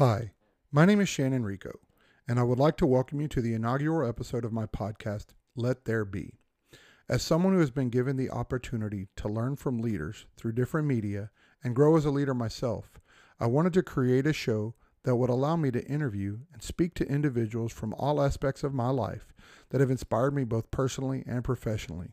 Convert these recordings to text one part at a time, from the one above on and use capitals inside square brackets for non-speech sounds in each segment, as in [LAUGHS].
Hi, my name is Shannon Rico, and I would like to welcome you to the inaugural episode of my podcast, Let There Be. As someone who has been given the opportunity to learn from leaders through different media and grow as a leader myself, I wanted to create a show that would allow me to interview and speak to individuals from all aspects of my life that have inspired me both personally and professionally.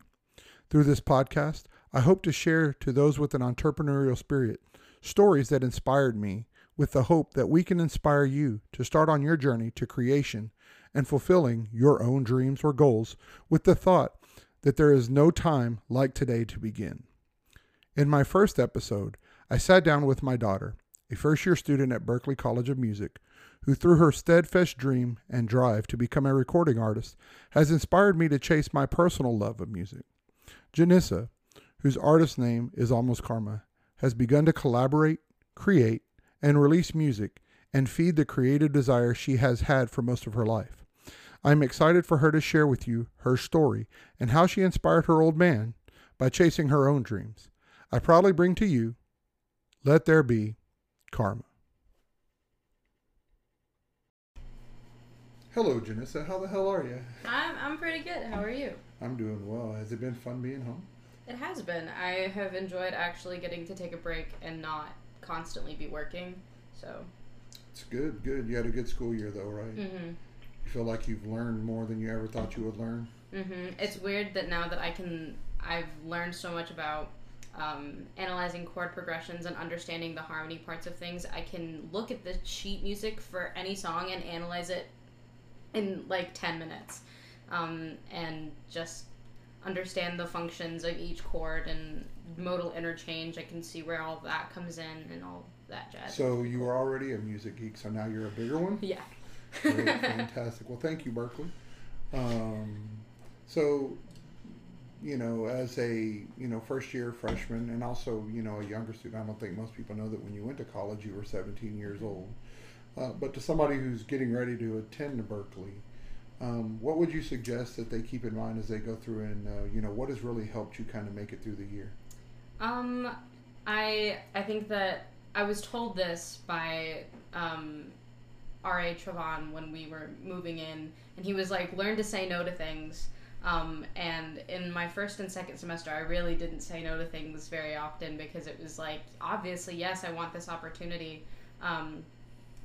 Through this podcast, I hope to share to those with an entrepreneurial spirit stories that inspired me with the hope that we can inspire you to start on your journey to creation and fulfilling your own dreams or goals with the thought that there is no time like today to begin. In my first episode, I sat down with my daughter, a first year student at Berklee College of Music, who, through her steadfast dream and drive to become a recording artist, has inspired me to chase my personal love of music. Janissa, whose artist name is Almost Karma, has begun to collaborate, create, and release music and feed the creative desire she has had for most of her life. I'm excited for her to share with you her story and how she inspired her old man by chasing her own dreams. I proudly bring to you Let There Be Karma. Hello, Janissa. How the hell are you? I'm, I'm pretty good. How are you? I'm doing well. Has it been fun being home? It has been. I have enjoyed actually getting to take a break and not constantly be working. So. It's good, good. You had a good school year, though, right? Mm-hmm. You feel like you've learned more than you ever thought you would learn? Mm-hmm. It's weird that now that I can, I've learned so much about um, analyzing chord progressions and understanding the harmony parts of things. I can look at the sheet music for any song and analyze it in like ten minutes, um, and just understand the functions of each chord and modal interchange. I can see where all that comes in and all that jazz. So you were already a music geek, so now you're a bigger one? yeah. Great, [LAUGHS] fantastic. Well, thank you, Berklee. Um, so, you know, as a you know first year freshman and also you know a younger student, I don't think most people know that when you went to college you were 17 years old. Uh, but to somebody who's getting ready to attend Berklee, um, what would you suggest that they keep in mind as they go through and uh, you know what has really helped you kind of make it through the year? Um, I I think that I was told this by um, R.A. Travon when we were moving in, and he was like, learn to say no to things. Um, and in my first and second semester, I really didn't say no to things very often because it was like, obviously, yes, I want this opportunity. Um,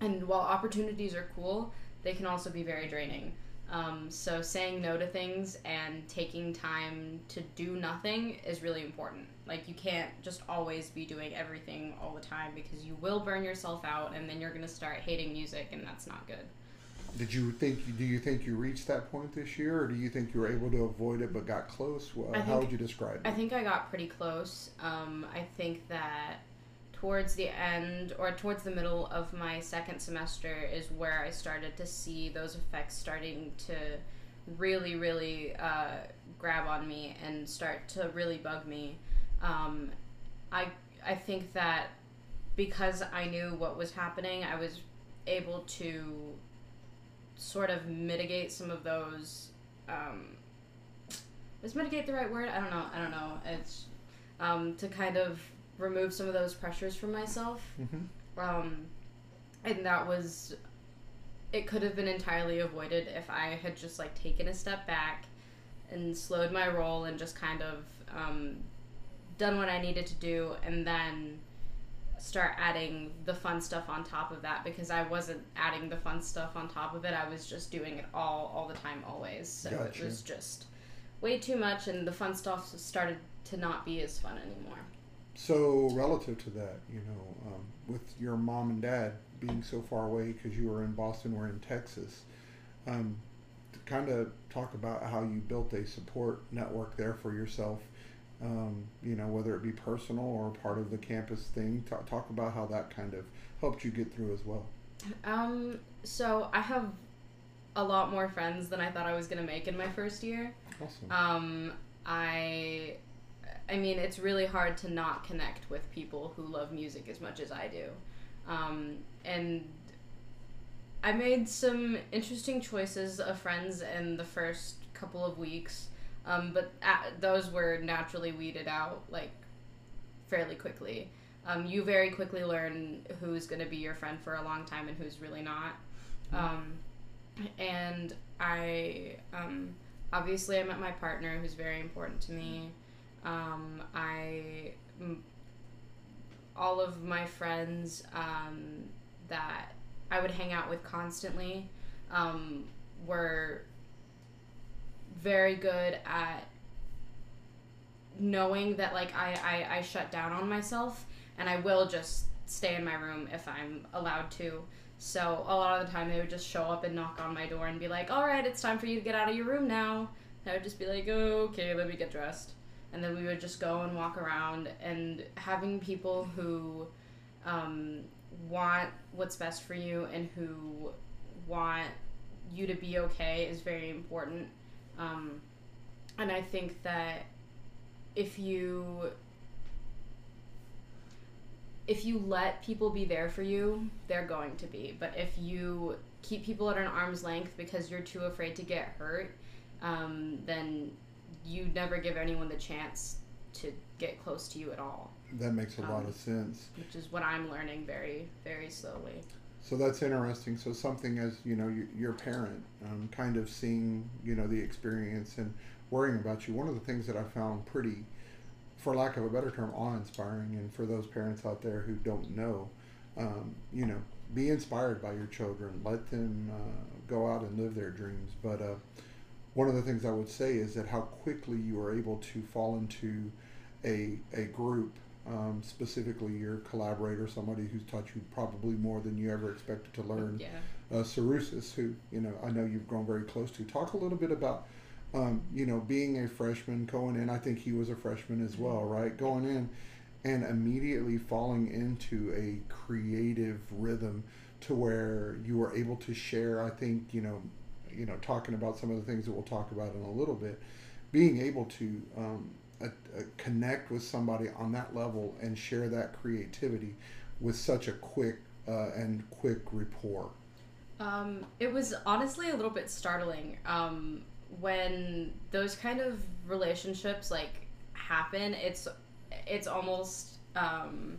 and while opportunities are cool, they can also be very draining. Um, so saying no to things and taking time to do nothing is really important. Like you can't just always be doing everything all the time because you will burn yourself out and then you're gonna start hating music and that's not good. Did you think? Do you think you reached that point this year, or do you think you were able to avoid it but got close? Well, I how would you describe it? I think I got pretty close. Um, I think that towards the end or towards the middle of my second semester is where I started to see those effects starting to really, really uh, grab on me and start to really bug me. Um, I I think that because I knew what was happening, I was able to sort of mitigate some of those. Um, is mitigate the right word? I don't know. I don't know. It's um, to kind of remove some of those pressures from myself. hmm Um, and that was, it could have been entirely avoided if I had just like taken a step back and slowed my roll and just kind of um, done what I needed to do and then start adding the fun stuff on top of that because I wasn't adding the fun stuff on top of it. I was just doing it all all the time always. So Gotcha. it was just way too much and the fun stuff started to not be as fun anymore. So relative to that, you know, um, with your mom and dad being so far away because you were in Boston, we're in Texas, um, to kind of talk about how you built a support network there for yourself. Um, you know, whether it be personal or part of the campus thing. Talk, talk about how that kind of helped you get through as well. Um, so I have a lot more friends than I thought I was gonna make in my first year. Awesome. Um, I, I mean, it's really hard to not connect with people who love music as much as I do, um, and I made some interesting choices of friends in the first couple of weeks, um, but a those were naturally weeded out like fairly quickly. um, you very quickly learn who's going to be your friend for a long time and who's really not. Um, and I um, obviously I met my partner, who's very important to me. Um, I m- all of my friends um, that I would hang out with constantly um, were very good at knowing that like I, I, I shut down on myself and I will just stay in my room if I'm allowed to. So a lot of the time they would just show up and knock on my door and be like, "All right, it's time for you to get out of your room now." And I would just be like, "Okay, let me get dressed." And then we would just go and walk around and having people who um, want what's best for you and who want you to be okay is very important. Um, and I think that if you if you let people be there for you, they're going to be. But if you keep people at an arm's length because you're too afraid to get hurt, um, then you never give anyone the chance to get close to you at all. That makes a lot Um, of sense. Which is what I'm learning very, very slowly. So that's interesting. So something as you know, your, your parent, um, kind of seeing you know the experience and worrying about you. One of the things that I found pretty, for lack of a better term, awe-inspiring, and for those parents out there who don't know, um, you know, be inspired by your children. Let them uh, go out and live their dreams. But uh, one of the things I would say is that how quickly you are able to fall into a a group um, specifically your collaborator, somebody who's taught you probably more than you ever expected to learn. Yeah. Uh, Cerussis, who you know I know you've grown very close to. Talk a little bit about, um, you know, being a freshman going in. I think he was a freshman as well, right? Going in and immediately falling into a creative rhythm to where you were able to share. I think you know, you know, talking about some of the things that we'll talk about in a little bit, being able to um, a, a connect with somebody on that level and share that creativity with such a quick uh, and quick rapport. Um, it was honestly a little bit startling um, when those kind of relationships like happen. It's it's almost um,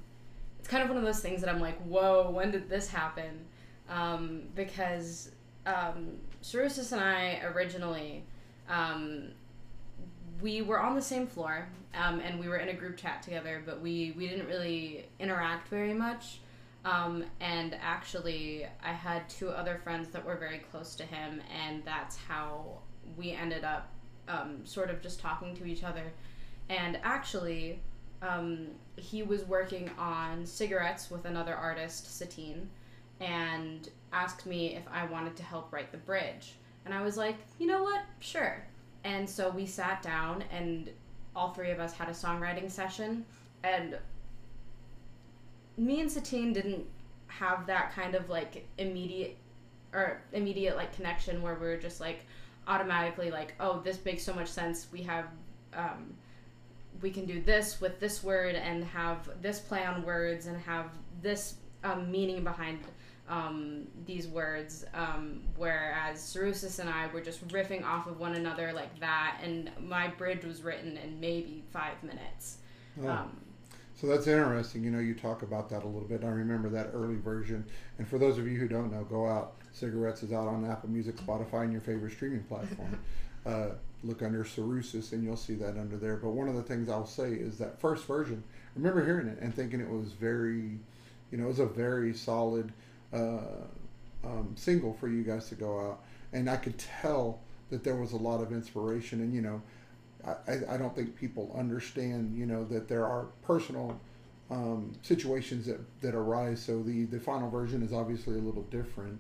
it's kind of one of those things that I'm like, whoa, when did this happen? Um, because um, and I originally um, we were on the same floor um, and we were in a group chat together, but we we didn't really interact very much. Um, and actually, I had two other friends that were very close to him, and that's how we ended up um, sort of just talking to each other. And actually, um, he was working on cigarettes with another artist, Satine, and asked me if I wanted to help write the bridge. And I was like, you know what? Sure. And so we sat down, and all three of us had a songwriting session. And me and Satine didn't have that kind of like immediate or immediate like connection where we were just like automatically like, oh, this makes so much sense. We have um, we can do this with this word and have this play on words and have this um, meaning behind um, these words. Um, whereas Cerussis and I were just riffing off of one another like that, and my bridge was written in maybe five minutes. Oh. Um, So that's interesting. You know, you talk about that a little bit. I remember that early version. And for those of you who don't know, go out. Cigarettes is out on Apple Music, Spotify, and your favorite streaming platform. [LAUGHS] uh, look under Cerussis and you'll see that under there. But one of the things I'll say is that first version, I remember hearing it and thinking it was very, you know, it was a very solid uh, um, single for you guys to go out. And I could tell that there was a lot of inspiration. And, you know, I, I- don't think people understand, you know, that there are personal um, situations that, that arise. So the, the final version is obviously a little different.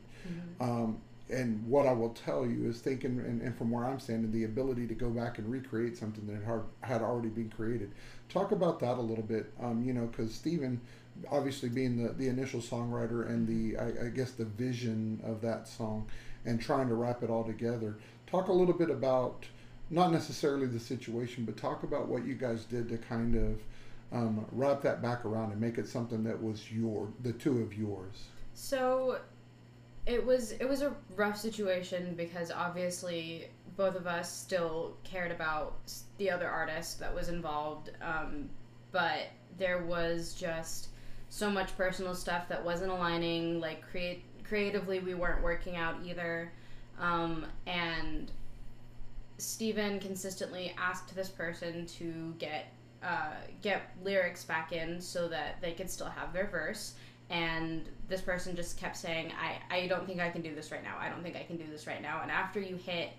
Um, and what I will tell you is thinking, and, and from where I'm standing, the ability to go back and recreate something that had, had already been created. Talk about that a little bit, um, you know, because Stephen, obviously being the, the initial songwriter and the, I, I guess, the vision of that song and trying to wrap it all together. Talk a little bit about not necessarily the situation, but talk about what you guys did to kind of um, wrap that back around and make it something that was your, the two of yours. So it was it was a rough situation because obviously both of us still cared about the other artist that was involved, um, but there was just so much personal stuff that wasn't aligning. Like create creatively, we weren't working out either, um, and Steven consistently asked this person to get uh, get lyrics back in so that they could still have their verse. And this person just kept saying, I, I don't think I can do this right now. I don't think I can do this right now. And after you hit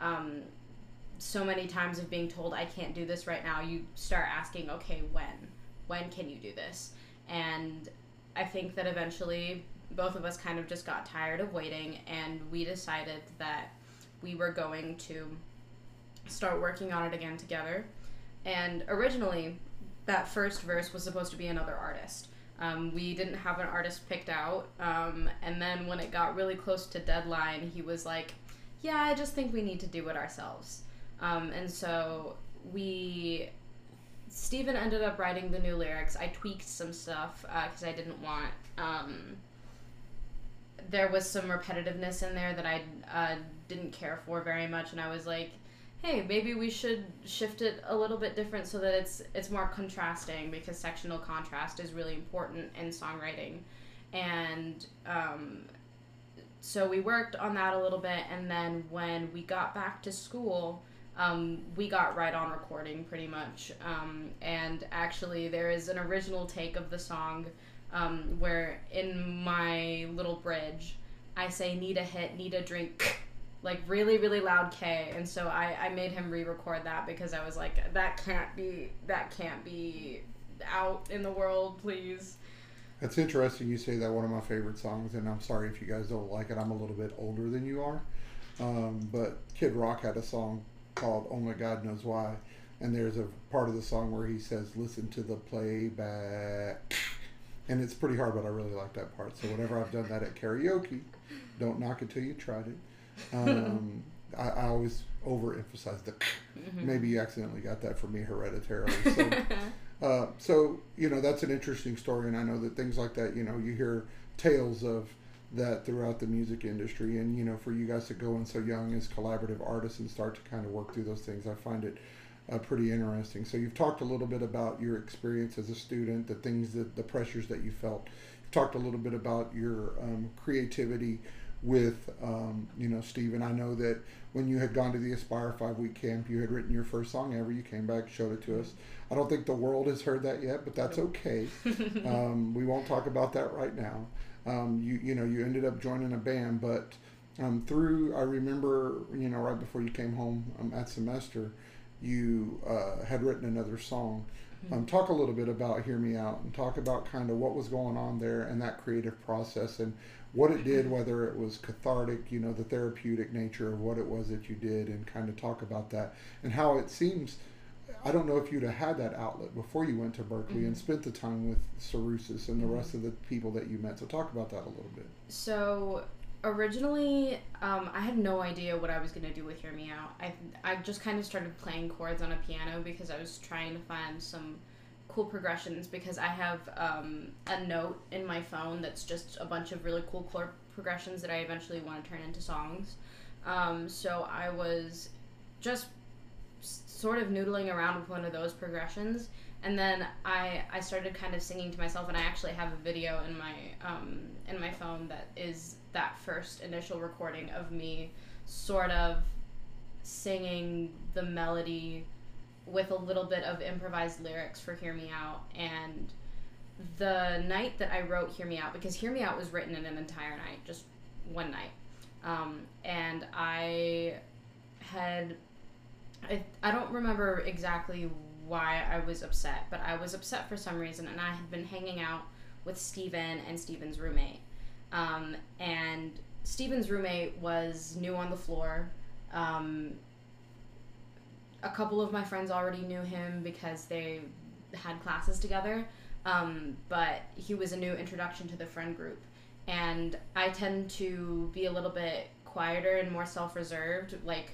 um, so many times of being told, I can't do this right now, you start asking, okay, when? When can you do this? And I think that eventually both of us kind of just got tired of waiting and we decided that we were going to start working on it again together. And originally, that first verse was supposed to be another artist. Um, we didn't have an artist picked out. Um, and then when it got really close to deadline, he was like, Yeah, I just think we need to do it ourselves. Um, and so we. Steven ended up writing the new lyrics. I tweaked some stuff because uh, I didn't want. Um, there was some repetitiveness in there that I uh, didn't care for very much, and I was like, hey, maybe we should shift it a little bit different so that it's it's more contrasting because sectional contrast is really important in songwriting, and um, so we worked on that a little bit, and then when we got back to school. Um, we got right on recording pretty much. Um, and actually, there is an original take of the song um, where in my little bridge, I say, Need a hit, need a drink, [LAUGHS] like really really loud K, and so I I made him re-record that because I was like that can't be that can't be out in the world, please. It's interesting you say that one of my favorite songs, and I'm sorry if you guys don't like it. I'm a little bit older than you are, um, but Kid Rock had a song called "Only God Knows Why," and there's a part of the song where he says, "Listen to the playback." And it's pretty hard, but I really like that part. So whenever I've done that at karaoke, don't knock it till you tried it. Um, [LAUGHS] I, I, always overemphasize the. [LAUGHS] Mm-hmm. Maybe you accidentally got that from me hereditarily. So, [LAUGHS] uh, so you know that's an interesting story, and I know that things like that. You know, you hear tales of that throughout the music industry, and you know, for you guys to go in so young as collaborative artists and start to kind of work through those things, I find it. Uh, pretty interesting. So you've talked a little bit about your experience as a student, the things that the pressures that you felt. You've talked a little bit about your um, creativity with um, you know Stephen. I know that when you had gone to the Aspire five week camp, you had written your first song ever. You came back, showed it to us. I don't think the world has heard that yet, but that's okay. [LAUGHS] um, we won't talk about that right now. Um, you you know you ended up joining a band, but um, through I remember you know right before you came home um, at semester, you uh, had written another song. Mm-hmm. Um, talk a little bit about Hear Me Out and talk about kind of what was going on there and that creative process and what it did, whether it was cathartic, you know, the therapeutic nature of what it was that you did, and kind of talk about that and how it seems. I don't know if you'd have had that outlet before you went to Berklee mm-hmm. and spent the time with Cerussis and the mm-hmm. rest of the people that you met. So talk about that a little bit. So originally, um, I had no idea what I was going to do with Hear Me Out. I I just kind of started playing chords on a piano because I was trying to find some cool progressions because I have um, a note in my phone that's just a bunch of really cool chord progressions that I eventually want to turn into songs. Um, so I was just sort of noodling around with one of those progressions, and then I I started kind of singing to myself, and I actually have a video in my um, in my phone that is that first initial recording of me sort of singing the melody with a little bit of improvised lyrics for Hear Me Out. And the night that I wrote Hear Me Out, because Hear Me Out was written in an entire night, just one night. Um, and I had, I, I don't remember exactly why I was upset, but I was upset for some reason, and I had been hanging out with Steven and Steven's roommate. Um, and Steven's roommate was new on the floor. Um, a couple of my friends already knew him because they had classes together. Um, but he was a new introduction to the friend group. And I tend to be a little bit quieter and more self reserved, like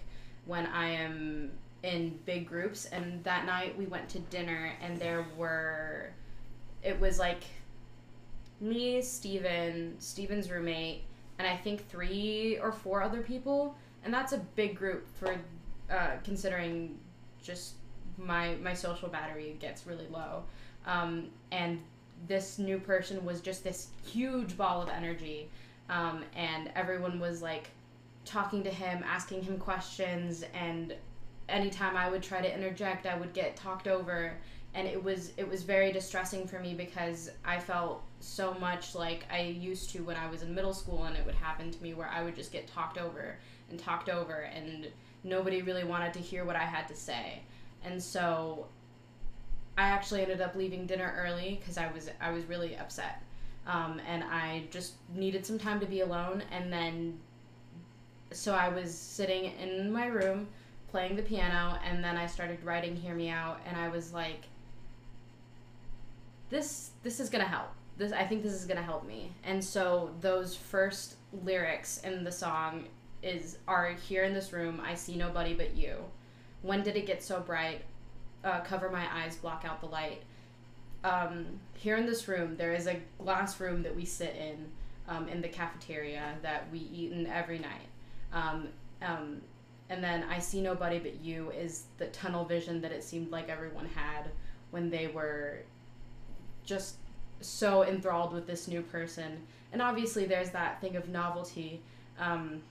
when I am in big groups. And that night we went to dinner, and there were, it was like me, Steven, Steven's roommate, and I think three or four other people. And that's a big group for uh, considering just my my social battery gets really low. Um, and this new person was just this huge ball of energy um, and everyone was like talking to him asking him questions and anytime i would try to interject i would get talked over and it was it was very distressing for me because i felt so much like i used to when i was in middle school and it would happen to me where i would just get talked over and talked over and nobody really wanted to hear what i had to say and so I actually ended up leaving dinner early because I was I was really upset, um, and I just needed some time to be alone. And then, so I was sitting in my room playing the piano, and then I started writing "Hear Me Out," and I was like, "This this is gonna help. This I think this is gonna help me." And so those first lyrics in the song is are here in this room. I see nobody but you. When did it get so bright? uh, cover my eyes, block out the light. Um, here in this room, there is a glass room that we sit in um, in the cafeteria that we eat in every night. Um, um, and then I see nobody but you is the tunnel vision that it seemed like everyone had when they were just so enthralled with this new person. And obviously, there's that thing of novelty. Um,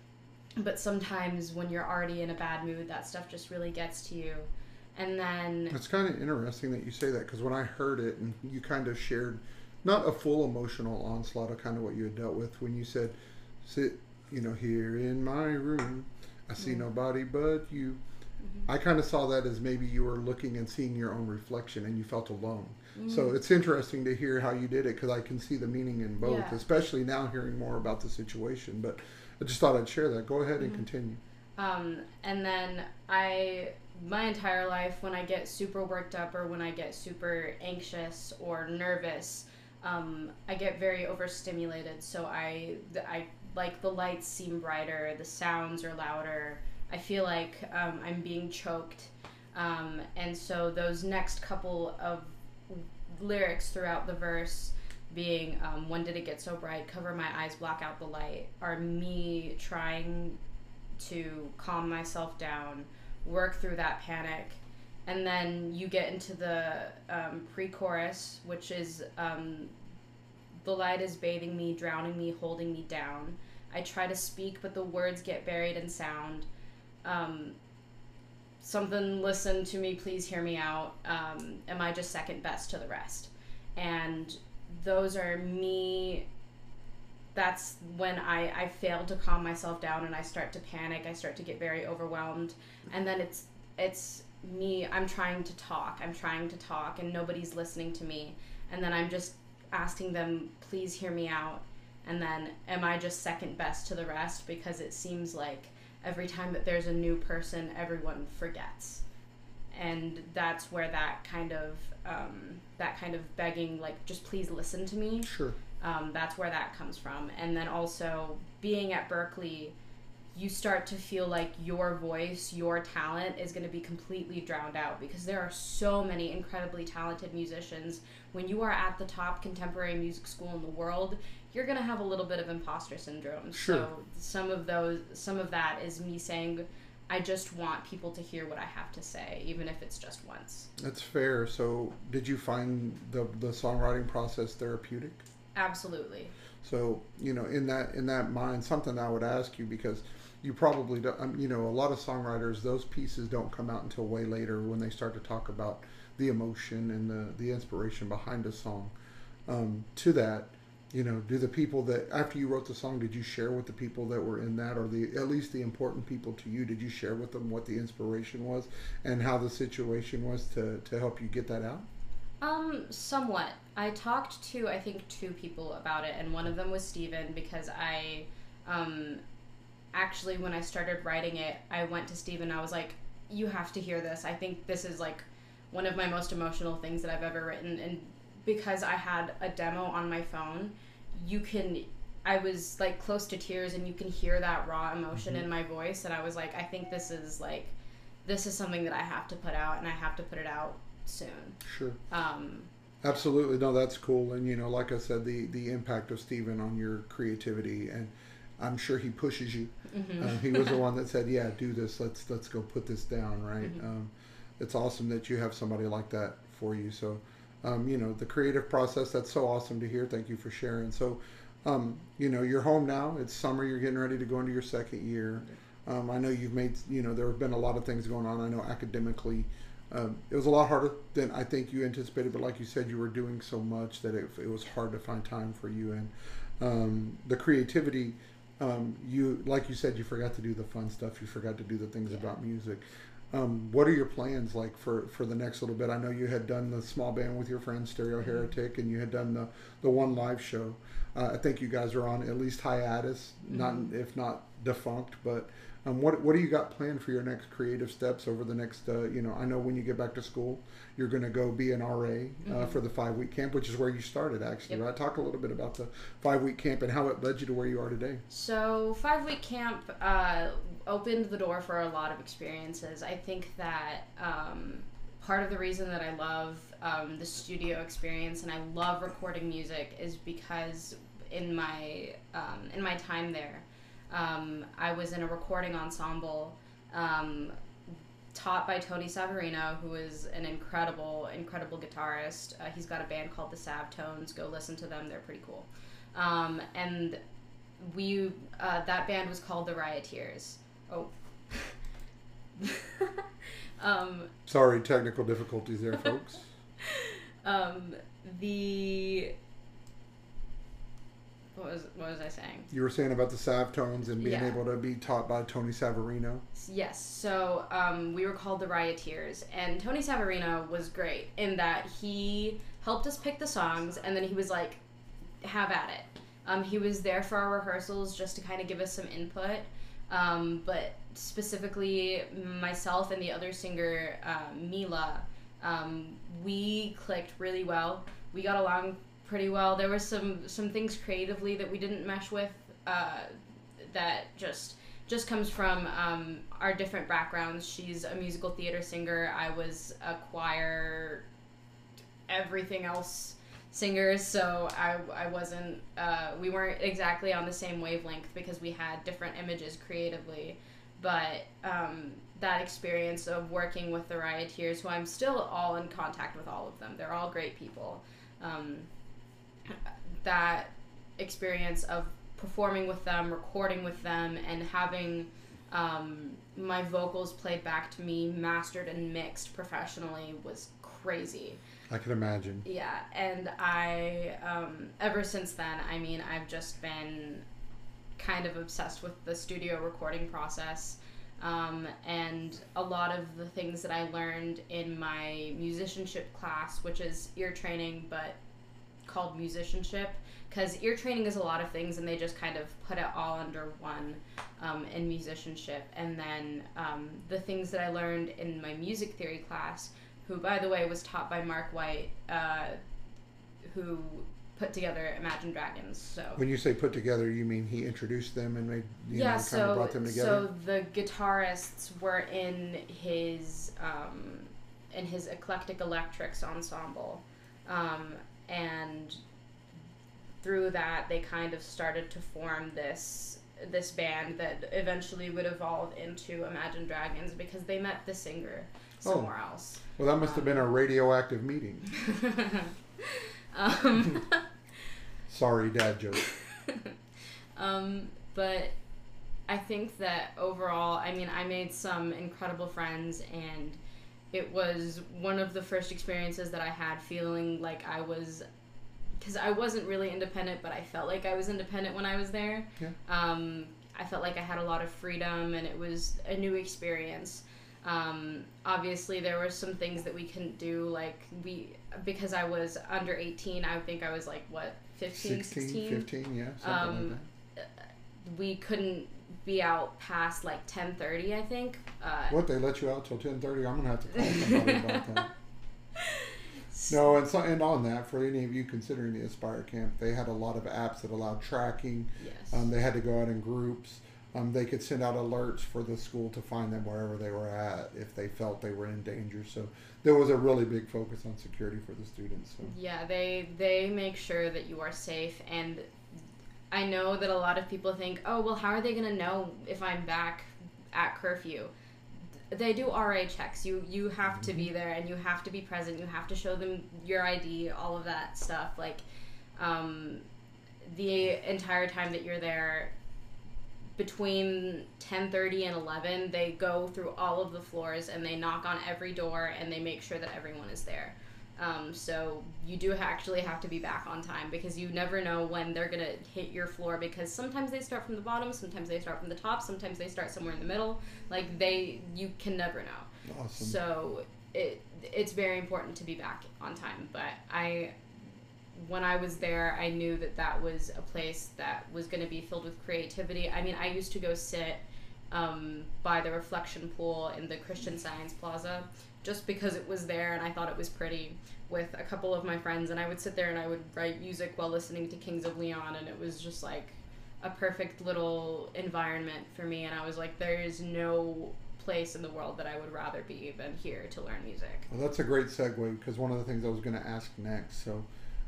but sometimes when you're already in a bad mood, that stuff just really gets to you and then it's kind of interesting that you say that because when I heard it and you kind of shared not a full emotional onslaught of kind of what you had dealt with when you said you know here in my room I see mm-hmm. nobody but you mm-hmm. I kind of saw that as maybe you were looking and seeing your own reflection and you felt alone mm-hmm. so it's interesting to hear how you did it because I can see the meaning in both yeah. especially now hearing more about the situation but I just thought I'd share that go ahead and mm-hmm. continue um, and then I my entire life when I get super worked up or when I get super anxious or nervous, um, I get very overstimulated. So I I like the lights seem brighter, the sounds are louder. I feel like um, I'm being choked, um, and so those next couple of lyrics throughout the verse being um, when did it get so bright cover my eyes block out the light are me trying to calm myself down work through that panic. And then you get into the um, pre chorus, which is um, the light is bathing me, drowning me, holding me down. I try to speak, but the words get buried in sound. Um, something, listen to me, please hear me out. Um, am I just second best to the rest? And those are me that's when I, I fail to calm myself down and I start to panic. I start to get very overwhelmed. And then it's it's me, I'm trying to talk. I'm trying to talk and nobody's listening to me. And then I'm just asking them, please hear me out. And then am I just second best to the rest? Because it seems like every time that there's a new person, everyone forgets. And that's where that kind of um, that kind of begging, like, just please listen to me. Sure um, that's where that comes from. And then also being at Berklee, you start to feel like your voice, your talent is going to be completely drowned out because there are so many incredibly talented musicians. When you are at the top contemporary music school in the world, you're going to have a little bit of imposter syndrome. Sure. So some of those some of that is me saying I just want people to hear what I have to say, even if it's just once. That's fair. So, did you find the the songwriting process therapeutic? Absolutely. So you know, in that in that mind, something I would ask you because you probably don't. Um, you know, a lot of songwriters, those pieces don't come out until way later when they start to talk about the emotion and the the inspiration behind a song. Um, to that, you know, do the people that after you wrote the song, did you share with the people that were in that, or the at least the important people to you? Did you share with them what the inspiration was and how the situation was to to help you get that out? Um, somewhat. I talked to I think two people about it, and one of them was Steven because I, um, actually when I started writing it, I went to Steven. I was like, "You have to hear this. I think this is like one of my most emotional things that I've ever written." And because I had a demo on my phone, you can. I was like close to tears, and you can hear that raw emotion mm-hmm. in my voice. And I was like, I think this is like, this is something that I have to put out, and I have to put it out soon. Sure. Um, Absolutely, no, that's cool, and you know, like I said, the the impact of Stephen on your creativity, and I'm sure he pushes you. Mm-hmm. Uh, he was the [LAUGHS] one that said, "Yeah, do this. Let's let's go put this down." Right. Mm-hmm. Um, it's awesome that you have somebody like that for you. So, um, you know, the creative process. That's so awesome to hear. Thank you for sharing. So, um, you know, you're home now. It's summer. You're getting ready to go into your second year. Um, I know you've made, you know, there have been a lot of things going on. I know academically, um, it was a lot harder than I think you anticipated. But like you said, you were doing so much that it, it was hard to find time for you. And um, the creativity, um, you like you said, you forgot to do the fun stuff. You forgot to do the things Yeah. about music. Um, what are your plans like for, for the next little bit? I know you had done the small band with your friend Stereo Mm-hmm. Heretic, and you had done the, the one live show. Uh, I think you guys are on at least hiatus, not Mhm. if not defunct. But um, what what do you got planned for your next creative steps over the next? Uh, you know, I know when you get back to school, you're going to go be an RA uh, Mhm. for the five week camp, which is where you started actually. Yep. Right? Talk a little bit about the five week camp and how it led you to where you are today. So five week camp uh, opened the door for a lot of experiences. I think that um, part of the reason that I love um, the studio experience and I love recording music is because in my um, in my time there, um, I was in a recording ensemble. Um, taught by Tony Savarino, who is an incredible, incredible guitarist. Uh, he's got a band called the Savtones. Go listen to them; they're pretty cool. Um, and we uh, that band was called the Rioteers. Oh. [LAUGHS] um, Sorry, technical difficulties there, folks. [LAUGHS] um, the what was what was I saying? You were saying about the Savtones and being Yeah. able to be taught by Tony Savarino. Yes, so um, we were called the Rioteers, and Tony Savarino was great in that he helped us pick the songs, and then he was like, "Have at it." Um, he was there for our rehearsals just to kind of give us some input, um, but specifically myself and the other singer, uh, Mila, um, we clicked really well. We got along pretty well. There were some some things creatively that we didn't mesh with. Uh, that just just comes from um, our different backgrounds. She's a musical theater singer. I was a choir, everything else singers. So I, I wasn't, uh, we weren't exactly on the same wavelength because we had different images creatively. But um, that experience of working with the Rioteers, who I'm still all in contact with all of them, they're all great people. Um, that experience of performing with them, recording with them, and having um, my vocals played back to me, mastered and mixed professionally was crazy. I can imagine. Yeah, and I, um, ever since then, I mean, I've just been kind of obsessed with the studio recording process. Um, and a lot of the things that I learned in my musicianship class, which is ear training, but called musicianship, because ear training is a lot of things, and they just kind of put it all under one um, in musicianship. And then um, the things that I learned in my music theory class, who, by the way, was taught by Mark White, uh, who put together Imagine Dragons. So When you say put together, you mean he introduced them and made you yeah, know, kind so of brought them together? so the guitarists were in his um, in his eclectic electrics ensemble, um, and through that they kind of started to form this this band that eventually would evolve into Imagine Dragons because they met the singer Oh. somewhere else. well, that must have been a radioactive meeting. [LAUGHS] um, [LAUGHS] Sorry, dad joke. [LAUGHS] um, but I think that overall, I mean, I made some incredible friends, and it was one of the first experiences that I had feeling like I was, because I wasn't really independent, but I felt like I was independent when I was there. Yeah. Um, I felt like I had a lot of freedom, and it was a new experience. Um, obviously, there were some things that we couldn't do, like we because I was under 18. I think I was like what 15, 16, 16? 15, yeah, something Um, like we couldn't be out past like 10:30 I think uh. What, they let you out till 10.30? I'm going to have to call [LAUGHS] somebody about that. [LAUGHS] No, and, so, and on that, for any of you considering the Aspire Camp, they had a lot of apps that allowed tracking. yes Um, they had to go out in groups. Um, they could send out alerts for the school to find them wherever they were at if they felt they were in danger. So there was a really big focus on security for the students. So yeah they they make sure that you are safe and I know that a lot of people think oh well how are they going to know if I'm back at curfew they do RA checks. You you have to be there and you have to be present. You have to show them your ID, all of that stuff. Like, um, the entire time that you're there, between 10:30 and 11, they go through all of the floors and they knock on every door and they make sure that everyone is there. Um, so you do actually have to be back on time because you never know when they're gonna hit your floor because sometimes they start from the bottom, sometimes they start from the top, sometimes they start somewhere in the middle. Like they, you can never know. Awesome. So it it's very important to be back on time. But I, when I was there, I knew that that was a place that was going to be filled with creativity. I mean, I used to go sit um, by the reflection pool in the Christian Science Plaza just because it was there and I thought it was pretty with a couple of my friends and I would sit there and I would write music while listening to Kings of Leon and it was just like a perfect little environment for me and I was like there is no place in the world that I would rather be than here to learn music. Well, that's a great segue because one of the things I was going to ask next. So,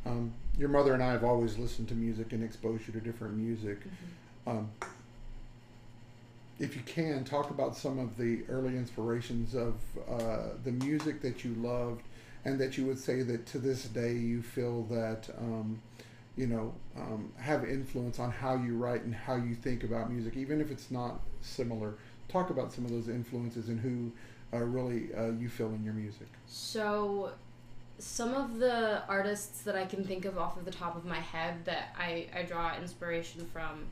um, your mother and I have always listened to music and exposed you to different music. Um, if you can, talk about some of the early inspirations of uh, the music that you loved, and that you would say that to this day you feel that um, you know um, have influence on how you write and how you think about music, even if it's not similar. Talk about some of those influences and who uh, really uh, you feel in your music. So, some of the artists that I can think of off of the top of my head that I, I draw inspiration from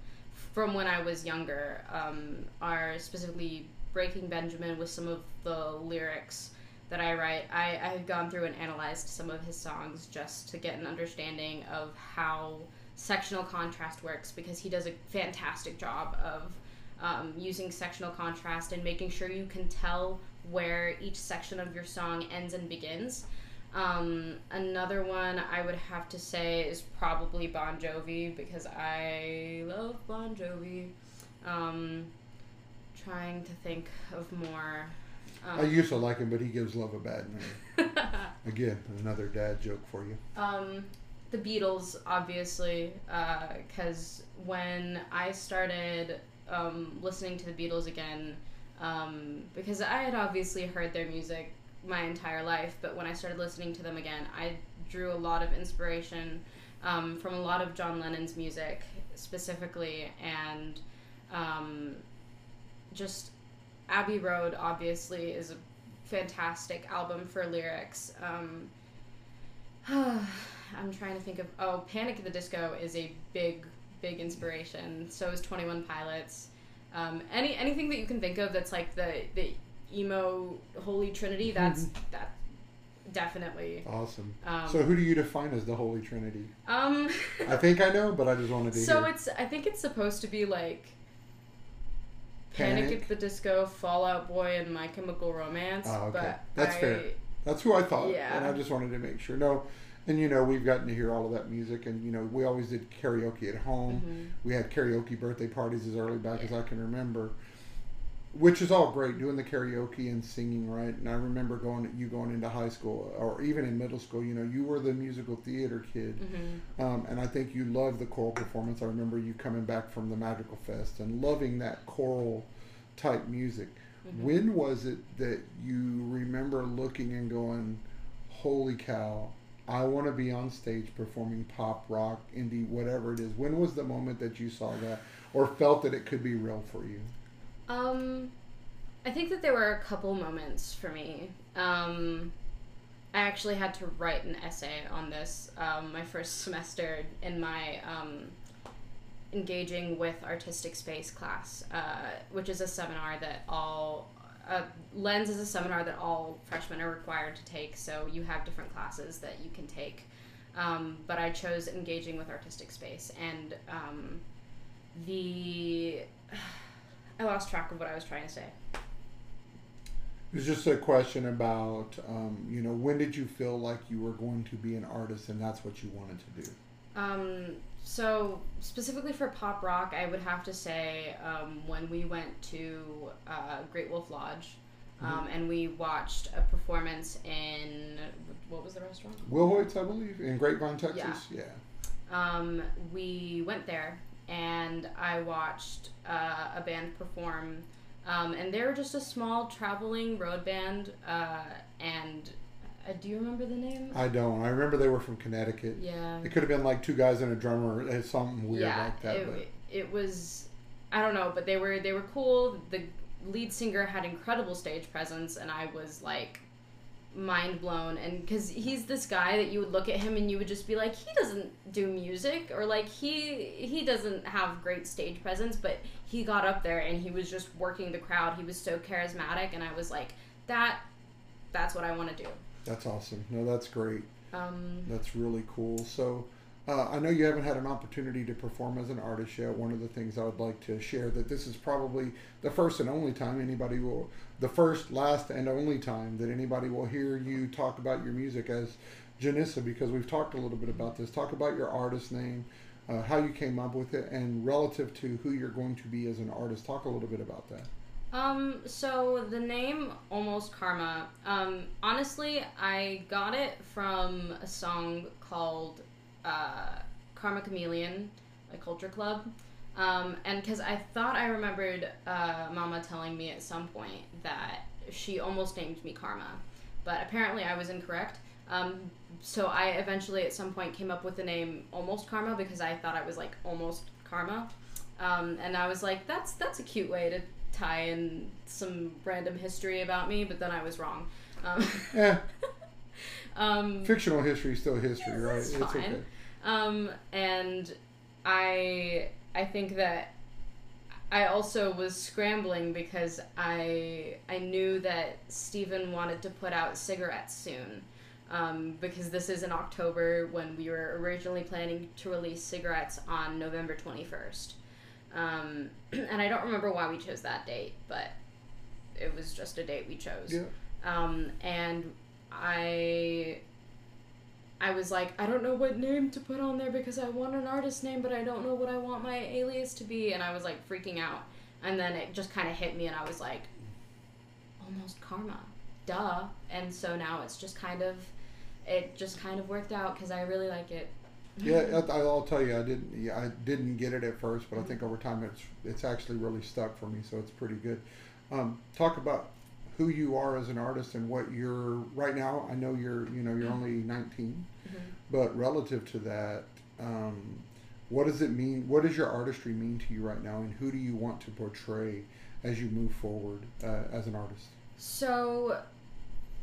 from when I was younger um, are specifically Breaking Benjamin with some of the lyrics that I write. I, I have gone through and analyzed some of his songs just to get an understanding of how sectional contrast works because he does a fantastic job of um, using sectional contrast and making sure you can tell where each section of your song ends and begins. Um, another one I would have to say is probably Bon Jovi because I love Bon Jovi. Um, trying to think of more. Um, I used to like him, but he gives love a bad name. [LAUGHS] Again, another dad joke for you. Um, the Beatles, obviously, because uh, when I started um, listening to the Beatles again, um, because I had obviously heard their music my entire life, but when I started listening to them again, I drew a lot of inspiration um, from a lot of John Lennon's music specifically, and um, just Abbey Road obviously is a fantastic album for lyrics. Um, [SIGHS] I'm trying to think of oh, Panic at the Disco is a big, big inspiration. So is Twenty One Pilots. Um, any anything that you can think of that's like the the emo holy trinity that's that definitely Awesome. um, So, who do you define as the Holy Trinity? um I think I know, but I just wanted to [LAUGHS] so hear. it's i think it's supposed to be like panic, Panic? at the disco fallout boy and my chemical romance Oh, okay. but That's I, fair. That's who I thought, Yeah. and I just wanted to make sure. No, and you know we've gotten to hear all of that music, and you know we always did karaoke at home. Mhm. We had karaoke birthday parties as early back as I can remember, which is all great doing the karaoke and singing, right? And I remember going you going into high school or even in middle school. You know, you were the musical theater kid, Mhm. um, and I think you loved the choral performance. I remember you coming back from the Magical Fest and loving that choral type music. Mhm. When was it that you remember looking and going, "Holy cow! I want to be on stage performing pop, rock, indie, whatever it is." When was the moment that you saw that or felt that it could be real for you? Um, I think that there were a couple moments for me. Um, I actually had to write an essay on this um, my first [LAUGHS] semester in my um, engaging with artistic space class, uh, which is a seminar that all uh, Lens is a seminar that all freshmen are required to take. So you have different classes that you can take. Um, but I chose engaging with artistic space, and um, the [SIGHS] I lost track of what I was trying to say. It was just a question about, um, you know, when did you feel like you were going to be an artist and that's what you wanted to do? Um, so specifically for pop rock, I would have to say um, when we went to uh, Great Wolf Lodge, um, and we watched a performance in what was the restaurant? Will Hoyt's, I believe, in Grapevine, Texas. Yeah. Um, we went there and I watched uh, a band perform Um, and they were just a small traveling road band. Uh, and uh, do you remember the name? I don't. I remember they were from Connecticut. Yeah. It could have been like two guys and a drummer, or something weird yeah, like that. it, but it was. I don't know, but they were they were cool. The lead singer had incredible stage presence, and I was like mind blown and because he's this guy that you would look at him and you would just be like he doesn't do music or like he he doesn't have great stage presence but he got up there and he was just working the crowd he was so charismatic and i was like that that's what i want to do that's awesome. No, that's great. um That's really cool. So, uh, I know you haven't had an opportunity to perform as an artist yet. One of the things I would like to share that this is probably the first and only time anybody will, the first, last, and only time that anybody will hear you talk about your music as Janissa, because we've talked a little bit about this. Talk about your artist name, uh, how you came up with it, and relative to who you're going to be as an artist. Talk a little bit about that. Um, so the name Almost Karma, um, honestly, I got it from a song called uh, Karma Chameleon by Culture Club. Um, and because I thought I remembered uh, Mama telling me at some point that she almost named me Karma, but apparently I was incorrect. Um, so I eventually at some point came up with the name Almost Karma because I thought I was like almost Karma. Um, and I was like, that's that's a cute way to tie in some random history about me, but then I was wrong. Um, Eh, [LAUGHS] um, fictional history is still history, Yes, right? it's It's fine. okay. Um, and I I think that I also was scrambling because I I knew that Steven wanted to put out cigarettes soon. Um, because this is in October when we were originally planning to release cigarettes on November 21st. Um, [CLEARS THROAT] and I don't remember why we chose that date, but it was just a date we chose. Yeah. Um, and I I was like, I don't know what name to put on there because I want an artist name, but I don't know what I want my alias to be, and I was like freaking out. And then it just kind of hit me, and I was like, almost karma, duh. And so now it's just kind of, it just kind of worked out because I really like it. [LAUGHS] Yeah, I'll tell you, I didn't. Yeah, I didn't get it at first, but I think over time it's it's actually really stuck for me, so it's pretty good. Um, talk about who you are as an artist and what you're right now. I know you're you know you're only 19, Mhm. but relative to that, um, what does it mean? What does your artistry mean to you right now, and who do you want to portray as you move forward uh, as an artist? So,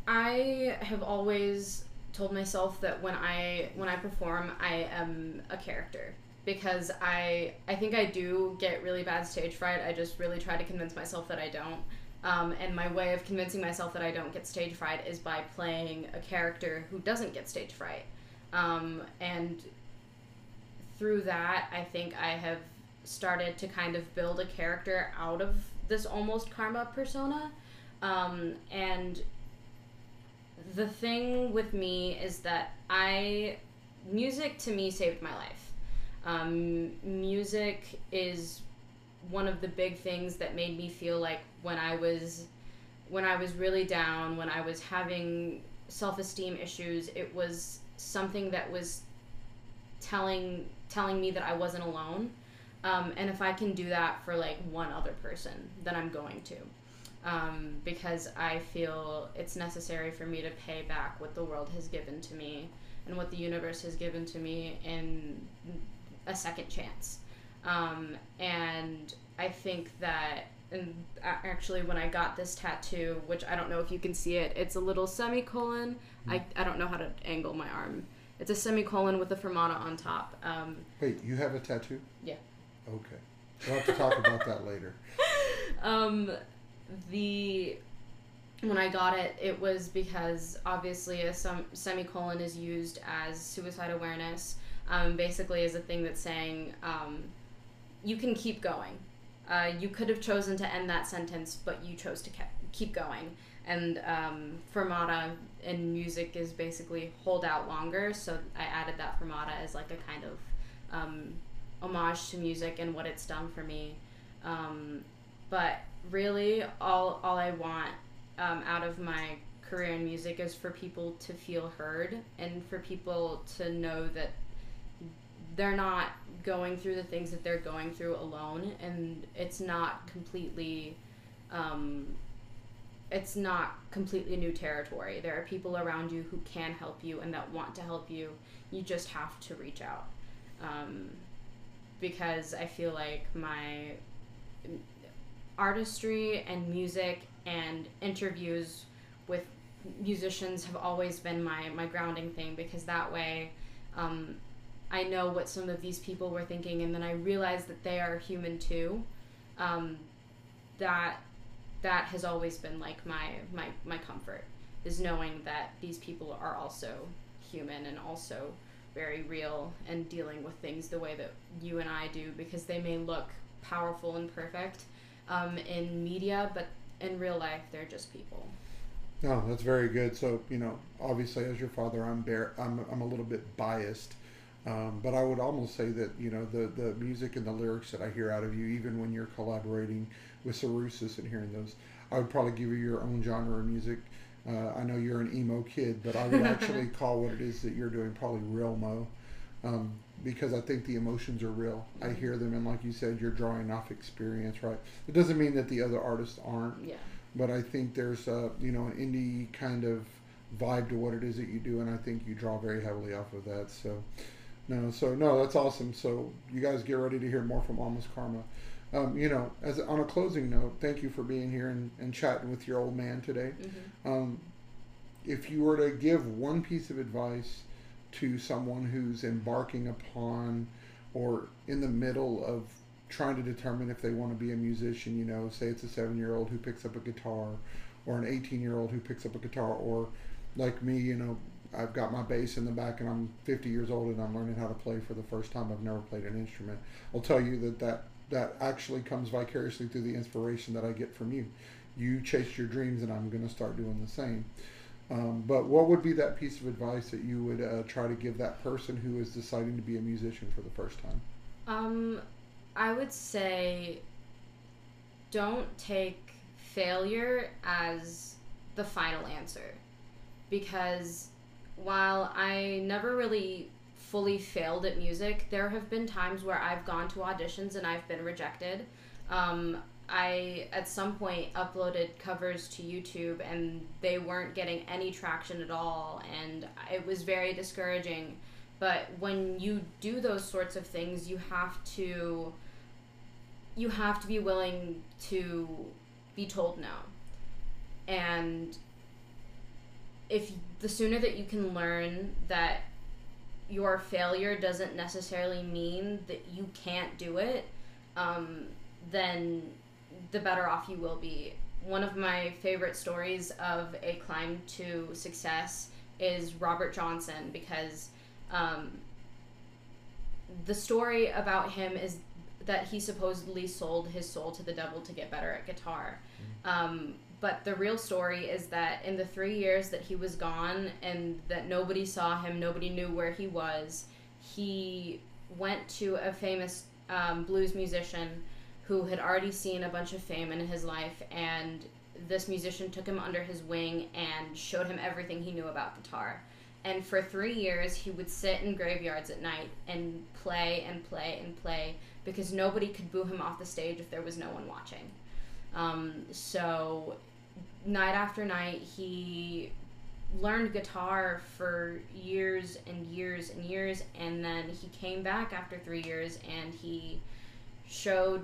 I have always told myself that when I when I perform, I am a character because I I think I do get really bad stage fright. I just really try to convince myself that I don't. Um, and my way of convincing myself that I don't get stage fright is by playing a character who doesn't get stage fright. Um, and through that, I think I have started to kind of build a character out of this almost karma persona. Um, and the thing with me is that I, music to me saved my life. Um, music is one of the big things that made me feel like when I was, when I was really down, when I was having self-esteem issues, it was something that was telling telling me that I wasn't alone. Um, and if I can do that for like one other person, then I'm going to. Um, because I feel it's necessary for me to pay back what the world has given to me and what the universe has given to me in a second chance. Um, and I think that, and actually, when I got this tattoo, which I don't know if you can see it, it's a little semicolon. I, I don't know how to angle my arm. It's a semicolon with a fermata on top. Um, Wait, you have a tattoo? Yeah. Okay, we'll have to talk about that later. [LAUGHS] um, the when I got it, it was because obviously a sem- semicolon is used as suicide awareness. Um, basically, is a thing that's saying um, you can keep going. Uh, you could have chosen to end that sentence, but you chose to ke- keep going. And um, fermata in music is basically hold out longer. So I added that fermata as like a kind of um, homage to music and what it's done for me. Um, but really, all all I want um, out of my career in music is for people to feel heard and for people to know that they're not going through the things that they're going through alone and it's not completely um, it's not completely new territory. There are people around you who can help you and that want to help you. You just have to reach out. Um, because I feel like my artistry and music and interviews with musicians have always been my, my grounding thing because that way um, I know what some of these people were thinking and then I realize that they are human too. Um, that that has always been like my my my comfort is knowing that these people are also human and also very real and dealing with things the way that you and I do because they may look powerful and perfect um, in media, but in real life they're just people. No, that's very good. So you know, obviously, as your father, I'm bear, I'm I'm a little bit biased, um, but I would almost say that you know the the music and the lyrics that I hear out of you, even when you're collaborating with Cerussis and hearing those. I would probably give you your own genre of music. Uh, I know you're an emo kid, but I would actually [LAUGHS] call what it is that you're doing probably real mo, um, because I think the emotions are real. I hear them, and like you said, you're drawing off experience, right? It doesn't mean that the other artists aren't. Yeah. But I think there's a you know an indie kind of vibe to what it is that you do, and I think you draw very heavily off of that. So, no, so no, that's awesome. So you guys get ready to hear more from Almost Karma um, you know, as on a closing note, thank you for being here and, and chatting with your old man today. Mm-hmm. Um, if you were to give one piece of advice to someone who's embarking upon or in the middle of trying to determine if they want to be a musician, you know, say it's a seven year old who picks up a guitar or an 18 year old who picks up a guitar, or like me, you know, I've got my bass in the back and I'm 50 years old and I'm learning how to play for the first time. I've never played an instrument. I'll tell you that that that actually comes vicariously through the inspiration that I get from you. You chase your dreams, and I'm going to start doing the same. Um, but what would be that piece of advice that you would uh, try to give that person who is deciding to be a musician for the first time? Um, I would say don't take failure as the final answer because while I never really fully failed at music. There have been times where I've gone to auditions and I've been rejected. Um, I at some point uploaded covers to YouTube and they weren't getting any traction at all, and it was very discouraging. But when you do those sorts of things, you have to you have to be willing to be told no. And if the sooner that you can learn that your failure doesn't necessarily mean that you can't do it, um, then the better off you will be. One of my favorite stories of a climb to success is Robert Johnson because um, the story about him is that he supposedly sold his soul to the devil to get better at guitar. Mm-hmm. Um, but the real story is that in the three years that he was gone and that nobody saw him, nobody knew where he was, he went to a famous um, blues musician who had already seen a bunch of fame in his life, and this musician took him under his wing and showed him everything he knew about guitar. And for three years, he would sit in graveyards at night and play and play and play because nobody could boo him off the stage if there was no one watching. Um, so night after night, he learned guitar for years and years and years, and then he came back after three years and he showed.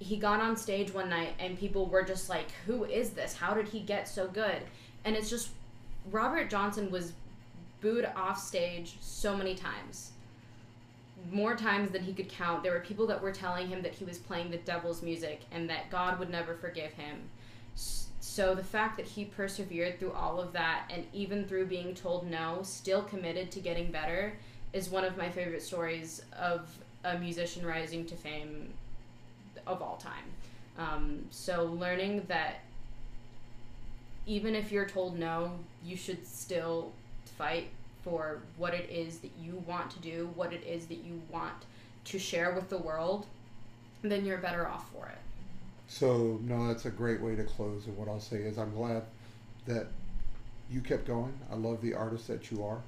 He got on stage one night and people were just like, "Who is this? How did he get so good?" And it's just Robert Johnson was booed off stage so many times more times than he could count. There were people that were telling him that he was playing the devil's music and that God would never forgive him. So the fact that he persevered through all of that and even through being told no, still committed to getting better is one of my favorite stories of a musician rising to fame of all time. Um, so learning that even if you're told no, you should still fight for what it is that you want to do, what it is that you want to share with the world, then you're better off for it. So, no, that's a great way to close. And what I'll say is, I'm glad that you kept going. I love the artist that you are.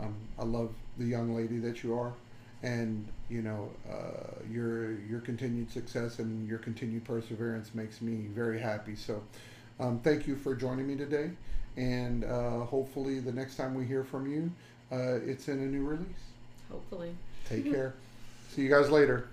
Um, I love the young lady that you are. and you know uh, your your continued success and your continued perseverance makes me very happy. So, um, thank you for joining me today, and uh, hopefully the next time we hear from you, uh, it's in a new release. Hopefully. Take [LAUGHS] care. See you guys later.